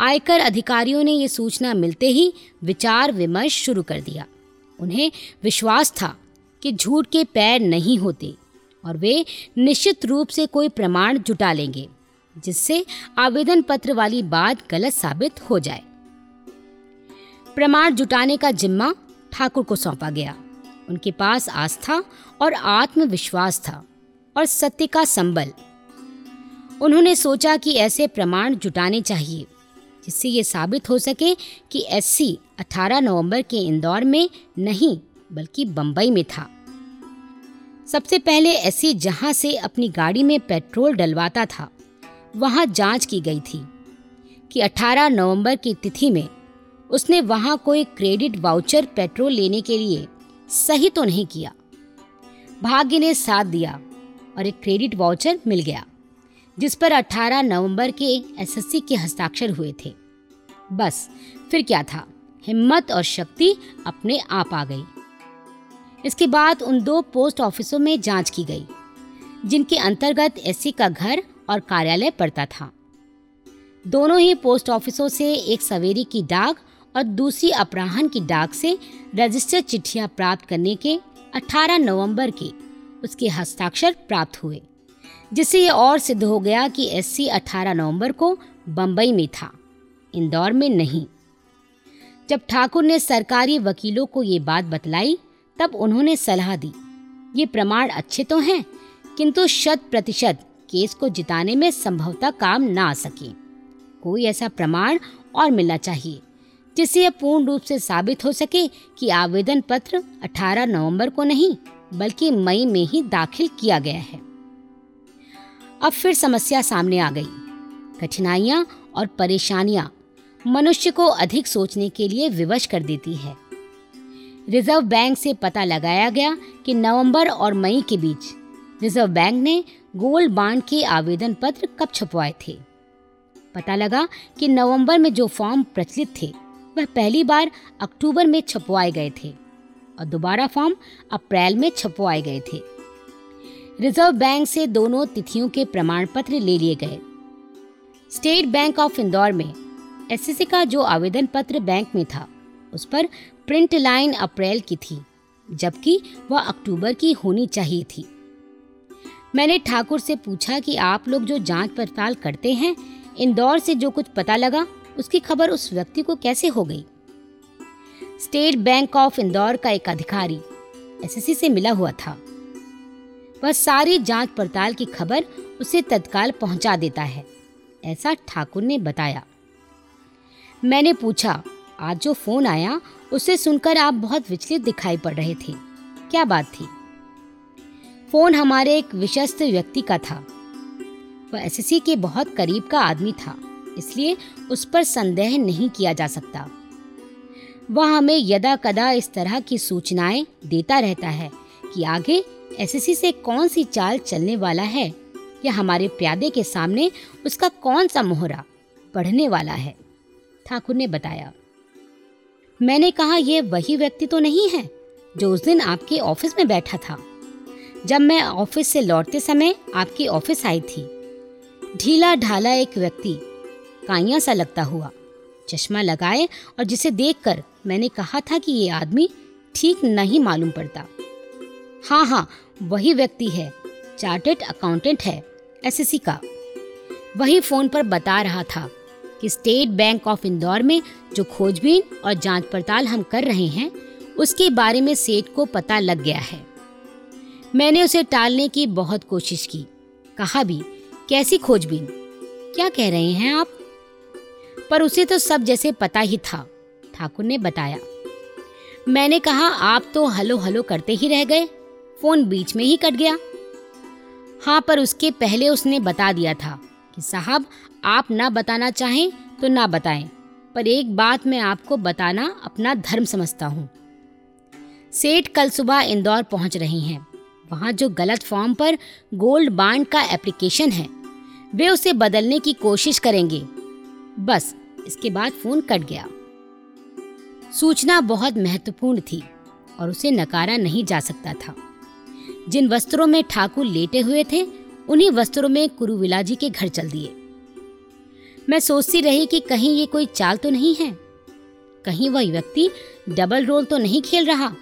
आयकर अधिकारियों ने ये सूचना मिलते ही विचार विमर्श शुरू कर दिया। उन्हें विश्वास था कि झूठ के पैर नहीं होते और वे निश्चित रूप से कोई प्रमाण जुटा लेंगे, जिससे आवेदन पत्र वाली बात गलत साबित हो जाए। प्रमाण जुटाने का जिम्मा ठाकुर को सौंपा गया। उनके पास आस्था और आत्मविश्वास था और सत्य का संबल। उन्होंने सोचा कि ऐसे प्रमाण जुटाने चाहिए। जिससे ये साबित हो सके कि एससी 18 नवंबर के इंदौर में नहीं, बल्कि बम्बई में था। सबसे पहले एससी जहाँ से अपनी गाड़ी में पेट्रोल डलवाता था, वहाँ जाँच की गई थी कि 18 नवंबर की तिथि में उसने वहाँ कोई क्रेडिट वाउचर पेट्रोल लेने के लिए सही तो नहीं किया। भाग्य ने साथ दिया और एक क्रेडिट वाउचर मिल गया। जिस पर 18 नवंबर के एसएससी के हस्ताक्षर हुए थे। बस, फिर क्या था? हिम्मत और शक्ति अपने आप आ गई। इसके बाद उन दो पोस्ट ऑफिसों में जाँच की गई, जिनके अंतर्गत एससी का घर और कार्यालय पड़ता था। दोनों ही पोस्ट ऑफिसों से एक सवेरी की डाक और दूसरी अपराहन की डाक से रजिस्टर चिट्ठियाँ प्राप्त करने के 18 नवंबर के उसके हस्ताक्षर प्राप्त हुए। जिससे ये और सिद्ध हो गया कि एससी 18 नवंबर को बंबई में था। इंदौर में नहीं। जब ठाकुर ने सरकारी वकीलों को ये बात बतलाई, तब उन्होंने सलाह दी। ये प्रमाण अच्छे तो हैं, किंतु शत प्रतिशत केस को जिताने में संभवतः काम ना आ सके। कोई ऐसा प्रमाण और मिलना चाहिए, जिससे यह पूर्ण रूप से साबित हो सके कि आवेदन पत्र 18 नवंबर को नहीं, बल्कि मई में ही दाखिल किया गया है। अब फिर समस्या सामने आ गई। कठिनाइयाँ और परेशानियाँ मनुष्य को अधिक सोचने के लिए विवश कर देती है। रिज़र्व बैंक से पता लगाया गया कि नवंबर और मई के बीच रिज़र्व बैंक ने गोल्ड बांड के आवेदन पत्र कब छपवाए थे? पता लगा कि नवंबर में जो फॉर्म प्रचलित थे, वह पहली बार अक्टूबर में छपवाए गए थे और दोबारा फॉर्म अप्रैल में छपवाए गए थे। रिज़र्व बैंक से दोनों तिथियों के प्रमाण पत्र ले लिए गए। स्टेट बैंक ऑफ़ इंदौर में एसएससी का जो आवेदन पत्र बैंक में था, उस पर प्रिंट लाइन अप्रैल की थी, जबकि वह अक्टूबर की होनी चाहिए थी। मैंने ठाकुर से पूछा कि आप लोग जो जाँच पड़ताल करते हैं, इंदौर से जो कुछ पता लगा, उसकी खबर उस व्यक्ति को कैसे हो गई? स्टेट बैंक ऑफ़ इंदौर का एक अधिकारी एसएससी से मिला हुआ था। वह सारी जाँच पड़ताल की खबर उसे तत्काल पहुँचा देता है, ऐसा ठाकुर ने बताया। मैंने पूछा, आज जो फ़ोन आया, उसे सुनकर आप बहुत विचलित दिखाई पड़ रहे थे। क्या बात थी? फ़ोन हमारे एक विश्वस्त व्यक्ति का था। वह एसएससी के बहुत करीब का आदमी था, इसलिए उस पर संदेह नहीं किया जा सकता। वह हमें यदा कदा इस तरह की सूचनाएँ देता रहता है कि आगे एसएससी से कौन सी चाल चलने वाला है? या हमारे प्यादे के सामने उसका कौन सा मोहरा बढ़ने वाला है? ठाकुर ने बताया। मैंने कहा यह वही व्यक्ति तो नहीं है जो उस दिन आपके ऑफ़िस में बैठा था। जब मैं ऑफ़िस से लौटते समय आपकी ऑफ़िस आई थी। ढीला ढाला एक व्यक्ति काइया सा लगता हुआ, चश्मा लगाए और जिसे देखकर मैंने कहा था कि ये आदमी ठीक नहीं मालूम पड़ता। हाँ हाँ वही व्यक्ति है चार्टेड अकाउंटेंट है एसएससी का। वही फ़ोन पर बता रहा था कि स्टेट बैंक ऑफ़ इंदौर में जो खोजबीन और जाँच पड़ताल हम कर रहे हैं, उसके बारे में सेठ को पता लग गया है। मैंने उसे टालने की बहुत कोशिश की, कहा भी, कैसी खोजबीन? क्या कह रहे हैं आप? पर उसे तो सब जैसे पता ही था, ठाकुर ने बताया। मैंने कहा, आप तो हलो हलो करते ही रह गए फ़ोन बीच में ही कट गया। हाँ पर उसके पहले उसने बता दिया था कि साहब, आप ना बताना चाहें तो ना बताएँ, पर एक बात मैं आपको बताना अपना धर्म समझता हूँ। सेठ कल सुबह इंदौर पहुँच रही हैं। वहाँ जो गलत फॉर्म पर गोल्ड बांड का एप्लीकेशन है, वे उसे बदलने की कोशिश करेंगे। बस, इसके बाद फ़ोन कट गया। सूचना बहुत महत्वपूर्ण थी और उसे नकारा नहीं जा सकता था। जिन वस्त्रों में ठाकुर लेटे हुए थे, उन्हीं वस्त्रों में कुरुविला जी के घर चल दिए। मैं सोचती रही कि कहीं ये कोई चाल तो नहीं है। कहीं वह व्यक्ति डबल रोल तो नहीं खेल रहा।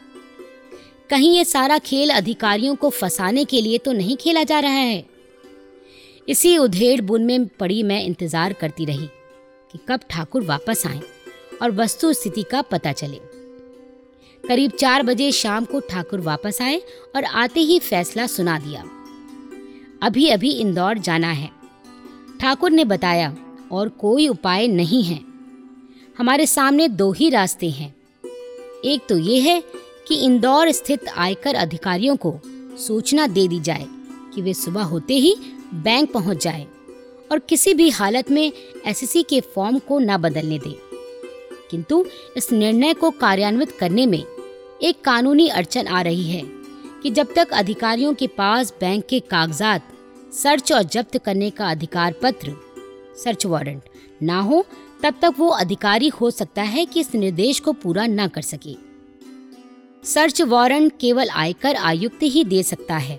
कहीं ये सारा खेल अधिकारियों को फंसाने के लिए तो नहीं खेला जा रहा है। इसी उधेड़ बुन में पड़ी मैं इंतज़ार करती रही कि कब ठाकुर वापस आए और वस्तु स्थिति का पता चले। करीब चार बजे शाम को ठाकुर वापस आए और आते ही फैसला सुना दिया। अभी अभी इंदौर जाना है। ठाकुर ने बताया, और कोई उपाय नहीं है। हमारे सामने दो ही रास्ते हैं। एक तो ये है कि इंदौर स्थित आयकर अधिकारियों को सूचना दे दी जाए कि वे सुबह होते ही बैंक पहुँच जाए और किसी भी हालत में एसएससी के फॉर्म को न बदलने दें। किंतु इस निर्णय को कार्यान्वित करने में एक कानूनी अड़चन आ रही है कि जब तक अधिकारियों के पास बैंक के कागजात सर्च और जब्त करने का अधिकार पत्र, सर्च वारंट ना हो, तब तक वो अधिकारी हो सकता है कि इस निर्देश को पूरा न कर सके। सर्च वारंट केवल आयकर आयुक्त ही दे सकता है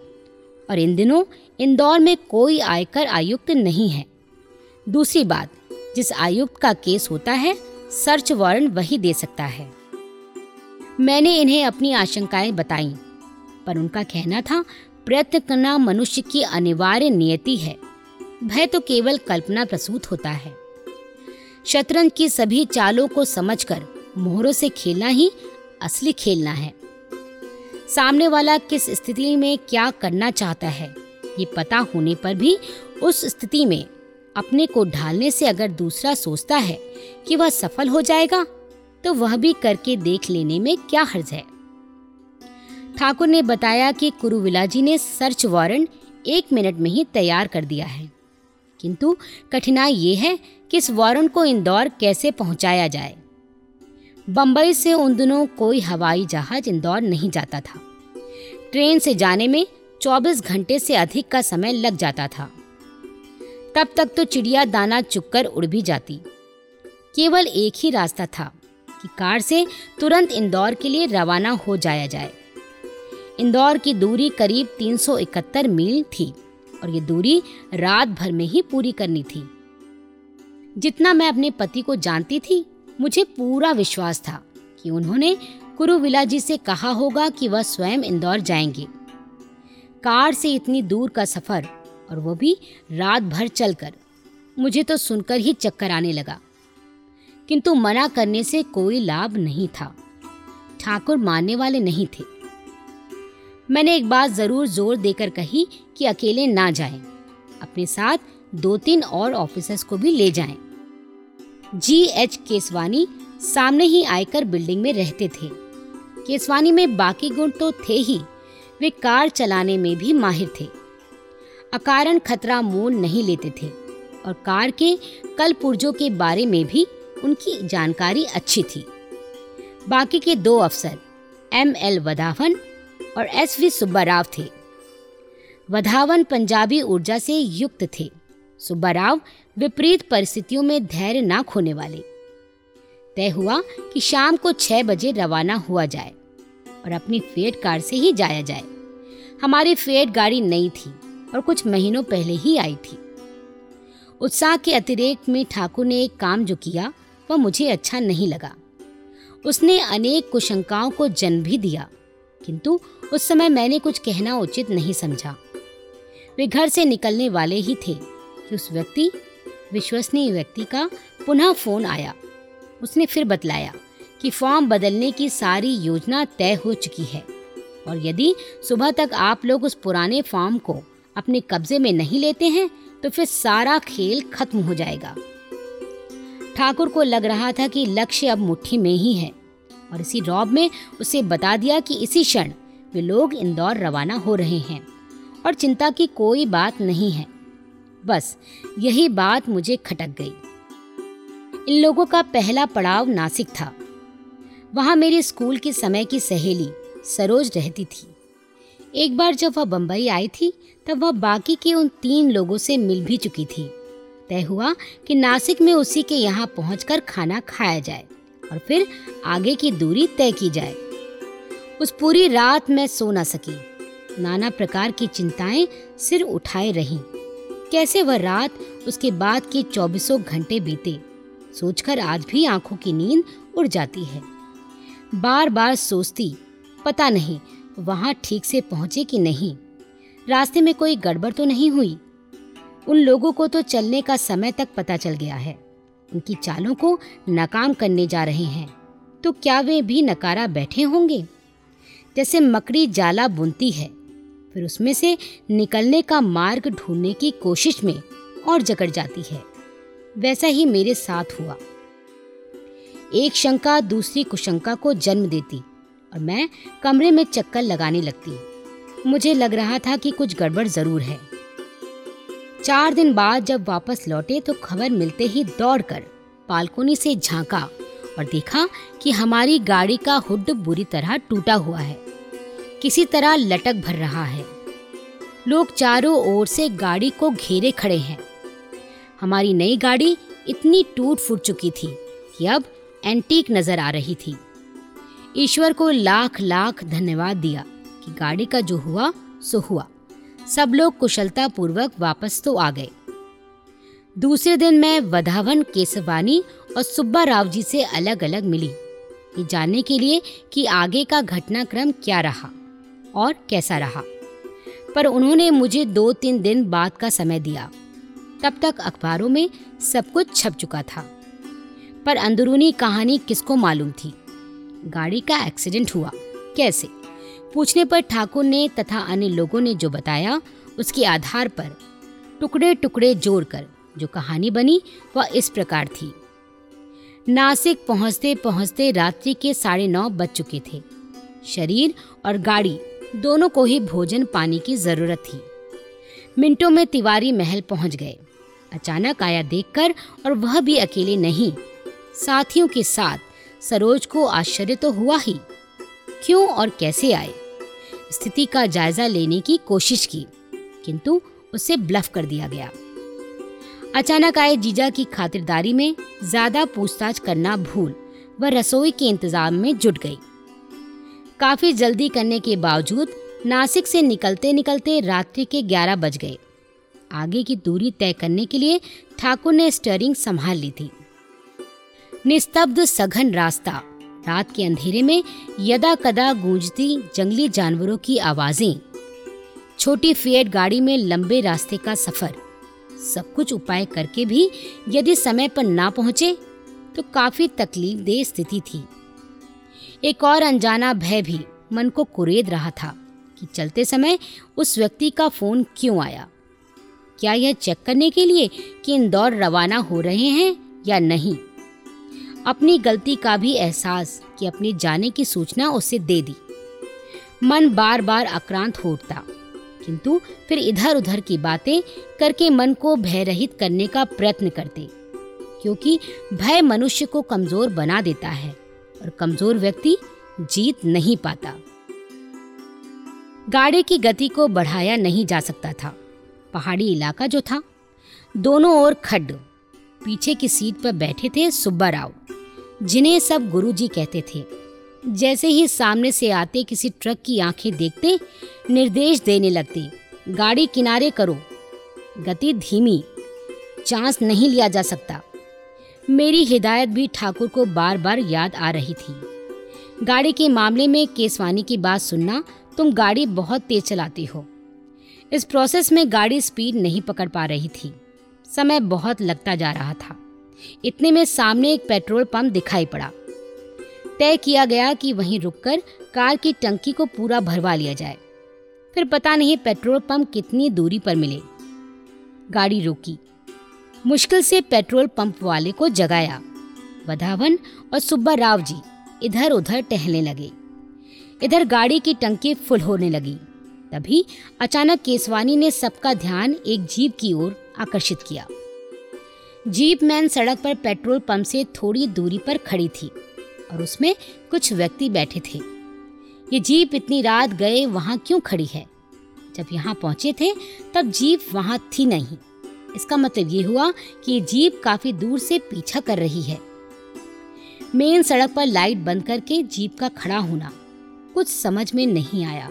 और इन दिनों इंदौर में कोई आयकर आयुक्त नहीं है। दूसरी बात, जिस आयुक्त का केस होता है सर्च वारंट वही दे सकता है। मैंने इन्हें अपनी आशंकाएँ बताई, पर उनका कहना था, प्रयत्न करना मनुष्य की अनिवार्य नियति है। भय तो केवल कल्पना प्रसूत होता है। शतरंज की सभी चालों को समझकर मोहरों से खेलना ही असली खेलना है। सामने वाला किस स्थिति में क्या करना चाहता है, ये पता होने पर भी उस स्थिति में अपने को ढालने से अगर दूसरा सोचता है कि वह सफल हो जाएगा तो वह भी करके देख लेने में क्या हर्ज है? ठाकुर ने बताया कि कुरुविला जी ने सर्च वारंट एक मिनट में ही तैयार कर दिया है। किंतु कठिनाई ये है कि इस वारंट को इंदौर कैसे पहुँचाया जाए? बंबई से उन दिनों कोई हवाई जहाज़ इंदौर नहीं जाता था। ट्रेन से जाने में 24 घंटे से अधिक का समय लग जाता था। तब तक तो चिड़िया दाना चुककर उड़ भी जाती। केवल एक ही रास्ता था कि कार से तुरंत इंदौर के लिए रवाना हो जाया जाए। इंदौर की दूरी करीब 371 मील थी और ये दूरी रात भर में ही पूरी करनी थी। जितना मैं अपने पति को जानती थी, मुझे पूरा विश्वास था कि उन्होंने कुरुविला जी से कहा होगा कि वह स्वयं इंदौर जाएँगे। कार से इतनी दूर का सफ़र और वो भी रात भर चलकर। मुझे तो सुनकर ही चक्कर आने लगा। किंतु मना करने से कोई लाभ नहीं था। ठाकुर मानने वाले नहीं थे। मैंने एक बात ज़रूर ज़ोर देकर कही कि अकेले ना जाएँ, अपने साथ दो तीन और ऑफिसर्स को भी ले जाएँ। जी एच केसवानी सामने ही आयकर बिल्डिंग में रहते थे। केसवानी में बाकी गुण तो थे ही। वे कार चलाने में भी माहिर थे। अकारण खतरा मोल नहीं लेते थे और कार के कल पुर्जों के बारे में भी उनकी जानकारी अच्छी थी। बाकी के दो अफसर, एम एल वधावन और एस वी सुब्बाराव थे। वधावन पंजाबी ऊर्जा से युक्त थे। सुब्बाराव विपरीत परिस्थितियों में धैर्य ना खोने वाले। तय हुआ कि शाम को छह बजे रवाना हुआ जाए और अपनी फेट कार से ही जाया जाए। हमारी फेट गाड़ी नई थी। और कुछ महीनों पहले ही आई थी। उत्साह के अतिरेक में ठाकुर ने एक काम जो किया, वह मुझे अच्छा नहीं लगा। उसने अनेक कुशंकाओं को जन्म भी दिया, किंतु उस समय मैंने कुछ कहना उचित नहीं समझा। वे घर से निकलने वाले ही थे कि उस व्यक्ति, विश्वसनीय व्यक्ति का पुनः फ़ोन आया। उसने फिर बतलाया कि फॉर्म बदलने की सारी योजना तय हो चुकी है और यदि सुबह तक आप लोग उस पुराने फॉर्म को अपने कब्जे में नहीं लेते हैं तो फिर सारा खेल खत्म हो जाएगा। ठाकुर को लग रहा था कि लक्ष्य अब मुट्ठी में ही है, और इसी रौब में उसे बता दिया कि इसी क्षण वे लोग इंदौर रवाना हो रहे हैं, और चिंता की कोई बात नहीं है। बस यही बात मुझे खटक गई। इन लोगों का पहला पड़ाव नासिक था। वहाँ मेरे स्कूल के समय की सहेली सरोज रहती थी। एक बार जब वह बम्बई आई थी तब वह बाकी के उन तीन लोगों से मिल भी चुकी थी। तय हुआ कि नासिक में उसी के यहाँ पहुंचकर खाना खाया जाए और फिर आगे की दूरी तय की जाए। उस पूरी रात मैं सो न सकी। नाना प्रकार की चिंताएँ सिर उठाए रहीं। कैसे वह रात उसके बाद के चौबीसों घंटे बीते, सोचकर आज भी आँखों की नींद उड़ जाती है। बार बार सोचती, पता नहीं वहाँ ठीक से पहुँचे कि नहीं। रास्ते में कोई गड़बड़ तो नहीं हुई? उन लोगों को तो चलने का समय तक पता चल गया है। उनकी चालों को नाकाम करने जा रहे हैं। तो क्या वे भी नकारा बैठे होंगे? जैसे मकड़ी जाला बुनती है, फिर उसमें से निकलने का मार्ग ढूँढने की कोशिश में और जकड़ जाती है। वैसा ही मेरे साथ हुआ। एक शंका दूसरी कुशंका को जन्म देती और मैं कमरे में चक्कर लगाने लगती। मुझे लग रहा था कि कुछ गड़बड़ ज़रूर है। चार दिन बाद जब वापस लौटे तो खबर मिलते ही दौड़कर बालकोनी से झांका और देखा कि हमारी गाड़ी का हुड बुरी तरह टूटा हुआ है। किसी तरह लटक भर रहा है। लोग चारों ओर से गाड़ी को घेरे खड़े हैं। हमारी नई गाड़ी इतनी टूट फूट चुकी थी कि अब एंटीक नज़र आ रही थी। ईश्वर को लाख लाख धन्यवाद दिया। कि गाड़ी का जो हुआ, सो हुआ। सब लोग कुशलता पूर्वक वापस तो आ गए। दूसरे दिन मैं वधावन केसवानी और सुब्बा राव जी से अलग अलग मिली। ये जानने के लिए कि आगे का घटनाक्रम क्या रहा और कैसा रहा। पर उन्होंने मुझे दो तीन दिन बाद का समय दिया। तब तक अखबारों में सब कुछ छप चुका था। पर अंदरूनी कहानी किसको मालूम थी? गाड़ी का एक्सीडेंट हुआ। कैसे? पूछने पर ठाकुर ने तथा अन्य लोगों ने जो बताया, उसके आधार पर टुकड़े टुकड़े जोड़कर जो कहानी बनी, वह इस प्रकार थी। नासिक पहुँचते पहुँचते रात्रि के साढ़े नौ बज चुके थे। शरीर और गाड़ी दोनों को ही भोजन पानी की ज़रूरत थी। मिनटों में तिवारी महल पहुँच गए। अचानक आया देखकर और वह भी अकेले नहीं, साथियों के साथ सरोज को आश्चर्य तो हुआ ही। क्यों और कैसे आए? स्थिति का जायजा लेने की कोशिश की, किंतु उसे ब्लफ कर दिया गया। अचानक आए जीजा की खातिरदारी में ज़्यादा पूछताछ करना भूल वह रसोई के इंतज़ाम में जुट गई। काफ़ी जल्दी करने के बावजूद नासिक से निकलते निकलते रात्रि के ग्यारह बज गए। आगे की दूरी तय करने के लिए ठाकुर ने स्टेयरिंग संभाल ली थी। निस्तब्ध सघन रास्ता रात के अंधेरे में यदा कदा गूंजती जंगली जानवरों की आवाज़ें। छोटी फिएट गाड़ी में लंबे रास्ते का सफ़र। सब कुछ उपाय करके भी यदि समय पर ना पहुँचे तो काफ़ी तकलीफ़ दे स्थिति थी। एक और अनजाना भय भी मन को कुरेद रहा था कि चलते समय उस व्यक्ति का फ़ोन क्यों आया? क्या यह चेक करने के लिए कि इंदौर रवाना हो रहे हैं या नहीं? अपनी गलती का भी एहसास कि अपने जाने की सूचना उसे दे दी। मन बार बार आक्रांत हो उठता किंतु फिर इधर उधर की बातें करके मन को भयरहित करने का प्रयत्न करते, क्योंकि भय मनुष्य को कमज़ोर बना देता है और कमज़ोर व्यक्ति जीत नहीं पाता। गाड़ी की गति को बढ़ाया नहीं जा सकता था, पहाड़ी इलाका जो था, दोनों ओर खड्ड। पीछे की सीट पर बैठे थे सुब्बा राव। जिन्हें सब गुरुजी कहते थे। जैसे ही सामने से आते किसी ट्रक की आँखें देखते, निर्देश देने लगते, गाड़ी किनारे करो। गति धीमी, चांस नहीं लिया जा सकता। मेरी हिदायत भी ठाकुर को बार बार याद आ रही थी। गाड़ी के मामले में केसवानी की बात सुनना, तुम गाड़ी बहुत तेज चलाती हो। इस प्रोसेस में गाड़ी स्पीड नहीं पकड़ पा रही थी। समय बहुत लगता जा रहा था। इतने में सामने एक पेट्रोल पंप दिखाई पड़ा। तय किया गया कि वहीं रुककर कार की टंकी को पूरा भरवा लिया जाए। फिर पता नहीं पेट्रोल पंप कितनी दूरी पर मिले। गाड़ी रोकी। मुश्किल से पेट्रोल पंप वाले को जगाया। वधावन और सुब्बा राव जी इधर उधर टहलने लगे। इधर गाड़ी की टंकी फुल होने लगी। तभी अचानक केसवानी ने सबका ध्यान एक जीप की ओर आकर्षित किया। जीप मैन सड़क पर पेट्रोल पंप से थोड़ी दूरी पर खड़ी थी और उसमें कुछ व्यक्ति बैठे थे। ये जीप इतनी रात गए वहाँ क्यों खड़ी है? जब यहाँ पहुँचे थे, तब जीप वहाँ थी नहीं। इसका मतलब ये हुआ कि ये जीप काफ़ी दूर से पीछा कर रही है। मेन सड़क पर लाइट बंद करके जीप का खड़ा होना कुछ समझ में नहीं आया।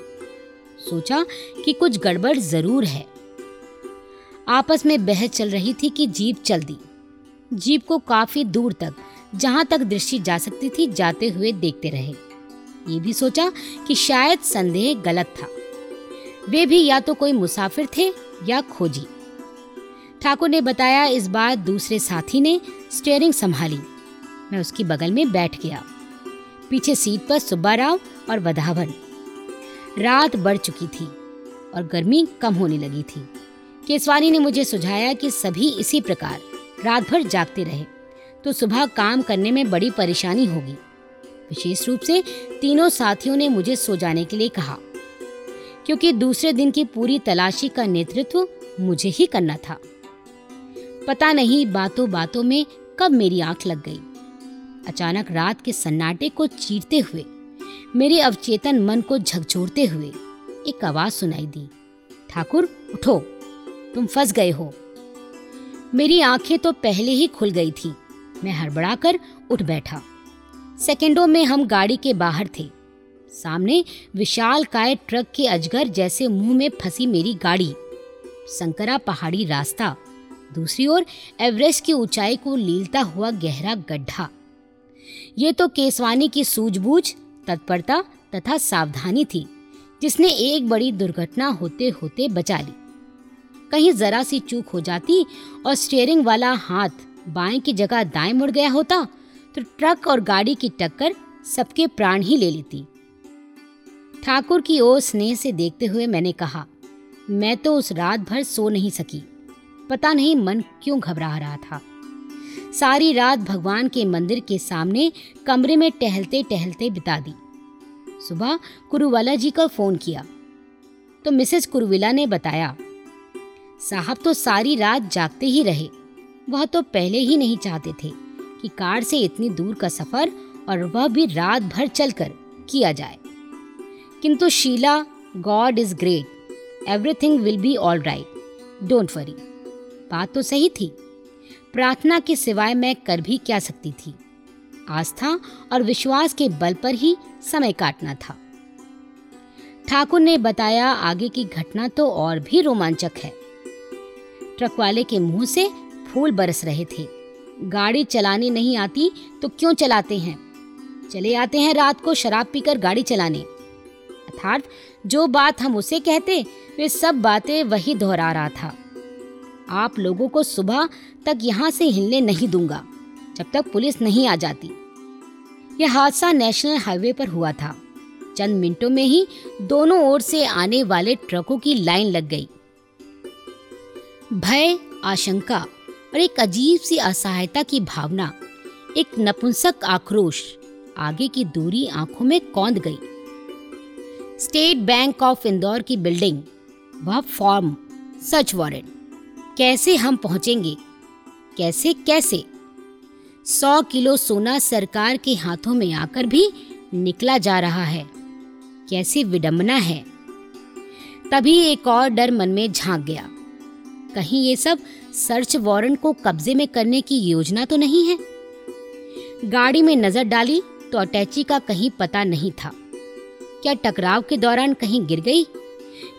सोचा कि कुछ गड़बड़ ज़रूर है। आपस में बहस चल रही थी कि जीप चल दी जीप को काफ़ी दूर तक, जहाँ तक दृष्टि जा सकती थी, जाते हुए देखते रहे। ये भी सोचा कि शायद संदेह गलत था। वे भी या तो कोई मुसाफिर थे या खोजी। ठाकुर ने बताया इस बार दूसरे साथी ने स्टेयरिंग संभाली। मैं उसकी बगल में बैठ गया। पीछे सीट पर सुब्बा राव और वधावन। रात बढ़ चुकी थी और गर्मी कम होने लगी थी। केसवानी ने मुझे सुझाया कि सभी इसी प्रकार रात भर जागते रहे तो सुबह काम करने में बड़ी परेशानी होगी। विशेष रूप से तीनों साथियों ने मुझे सो जाने के लिए कहा, क्योंकि दूसरे दिन की पूरी तलाशी का नेतृत्व मुझे ही करना था। पता नहीं बातों बातों में कब मेरी आँख लग गई। अचानक रात के सन्नाटे को चीरते हुए, मेरे अवचेतन मन को झकझोरते हुए एक आवाज़ सुनाई दी। ठाकुर, उठो। तुम फंस गए हो। मेरी आँखें तो पहले ही खुल गई थी। मैं हड़बड़ाकर उठ बैठा। सेकंडों में हम गाड़ी के बाहर थे। सामने विशाल काय ट्रक के अजगर जैसे मुँह में फंसी मेरी गाड़ी। संकरा पहाड़ी रास्ता। दूसरी ओर एवरेस्ट की ऊंचाई को लीलता हुआ गहरा गड्ढा। ये तो केसवानी की सूझबूझ, तत्परता तथा सावधानी थी, जिसने एक बड़ी दुर्घटना होते होते बचा ली। कहीं जरा सी चूक हो जाती और स्टेयरिंग वाला हाथ बाएँ की जगह दाएँ मुड़ गया होता तो ट्रक और गाड़ी की टक्कर सबके प्राण ही ले लेती। ठाकुर की ओर स्नेह से देखते हुए मैंने कहा, मैं तो उस रात भर सो नहीं सकी। पता नहीं मन क्यों घबरा रहा था। सारी रात भगवान के मंदिर के सामने कमरे में टहलते टहलते बिता दी। सुबह कुरुवाला जी का फ़ोन किया। तो मिसेस कुरुविला ने बताया साहब तो सारी रात जागते ही रहे। वह तो पहले ही नहीं चाहते थे कि कार से इतनी दूर का सफ़र और वह भी रात भर चलकर किया जाए। किंतु Sheela, god is great. Everything will be all right. Don't worry. बात तो सही थी। प्रार्थना के सिवाय मैं कर भी क्या सकती थी। आस्था और विश्वास के बल पर ही समय काटना था। ठाकुर ने बताया आगे की घटना तो और भी रोमांचक है। ट्रक वाले के मुँह से फूल बरस रहे थे। गाड़ी चलानी नहीं आती तो क्यों चलाते हैं? चले आते हैं रात को शराब पीकर गाड़ी चलाने। अर्थात, जो बात हम उसे कहते, वे सब बातें वही दोहरा रहा था। आप लोगों को सुबह तक यहाँ से हिलने नहीं दूँगा, जब तक पुलिस नहीं आ जाती। यह हादसा नेशनल हाईवे पर हुआ था। चंद मिनटों में ही दोनों ओर से आने वाले ट्रकों की लाइन लग गई। भय, आशंका और एक अजीब सी असहायता की भावना, एक नपुंसक आक्रोश आगे की दूरी आँखों में कौंद गई। स्टेट बैंक ऑफ़ इंदौर की बिल्डिंग, वह फॉर्म, सच वारंट। कैसे हम पहुँचेंगे? कैसे कैसे? सौ किलो सोना सरकार के हाथों में आकर भी निकला जा रहा है। कैसी विडंबना है? तभी एक और डर मन में झाँक गया। कहीं ये सब सर्च वारंट को कब्जे में करने की योजना तो नहीं है? गाड़ी में नज़र डाली तो अटैची का कहीं पता नहीं था। क्या टकराव के दौरान कहीं गिर गई,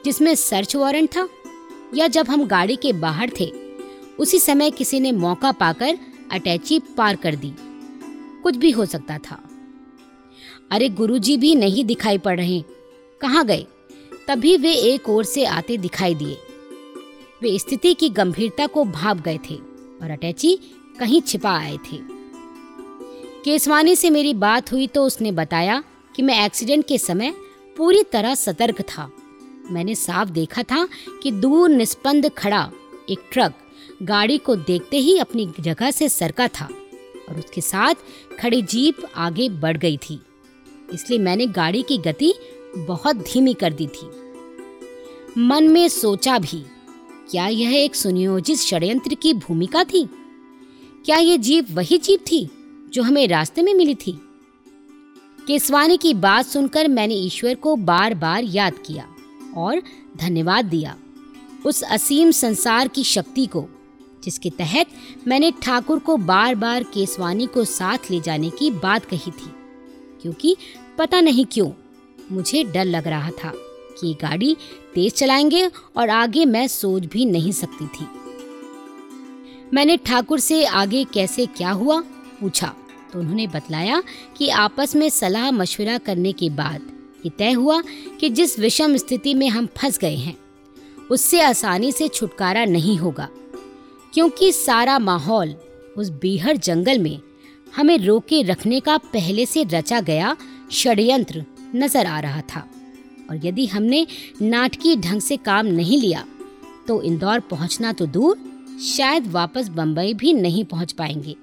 जिसमें सर्च वारंट था? या जब हम गाड़ी के बाहर थे, उसी समय किसी ने मौका पाकर अटैची पार कर दी। कुछ भी हो सकता था। अरे गुरुजी भी नहीं दिखाई पड़ रहे। कहाँ गए? तभी वे एक ओर से आते दिखाई दिए। वे स्थिति की गंभीरता को भाप गए थे और अटैची कहीं छिपा आए थे। केसवानी से मेरी बात हुई तो उसने बताया कि मैं एक्सीडेंट के समय पूरी तरह सतर्क था। मैंने साफ़ देखा था कि दूर निस्पंद खड़ा एक ट्रक गाड़ी को देखते ही अपनी जगह से सरका था और उसके साथ खड़ी जीप आगे बढ़ गई थी। इसलिए मैंने गाड़ी की गति बहुत धीमी कर दी थी। मन में सोचा भी क्या यह एक सुनियोजित षड्यंत्र की भूमिका थी? क्या यह जीप वही जीप थी जो हमें रास्ते में मिली थी? केसवानी की बात सुनकर मैंने ईश्वर को बार बार याद किया और धन्यवाद दिया उस असीम संसार की शक्ति को, जिसके तहत मैंने ठाकुर को बार बार केसवानी को साथ ले जाने की बात कही थी। क्योंकि पता नहीं क्यों मुझे डर लग रहा था। कि गाड़ी तेज चलाएँगे और आगे मैं सोच भी नहीं सकती थी। मैंने ठाकुर से आगे कैसे क्या हुआ? पूछा। तो उन्होंने बतलाया कि आपस में सलाह मशवरा करने के बाद ये तय हुआ कि जिस विषम स्थिति में हम फंस गए हैं, उससे आसानी से छुटकारा नहीं होगा, क्योंकि सारा माहौल उस बीहड़ जंगल में हमें रोके रखने का पहले से रचा गया षड्यंत्र नज़र आ रहा था। और यदि हमने नाटकीय ढंग से काम नहीं लिया तो इंदौर पहुँचना तो दूर, शायद वापस बंबई भी नहीं पहुँच पाएँगे।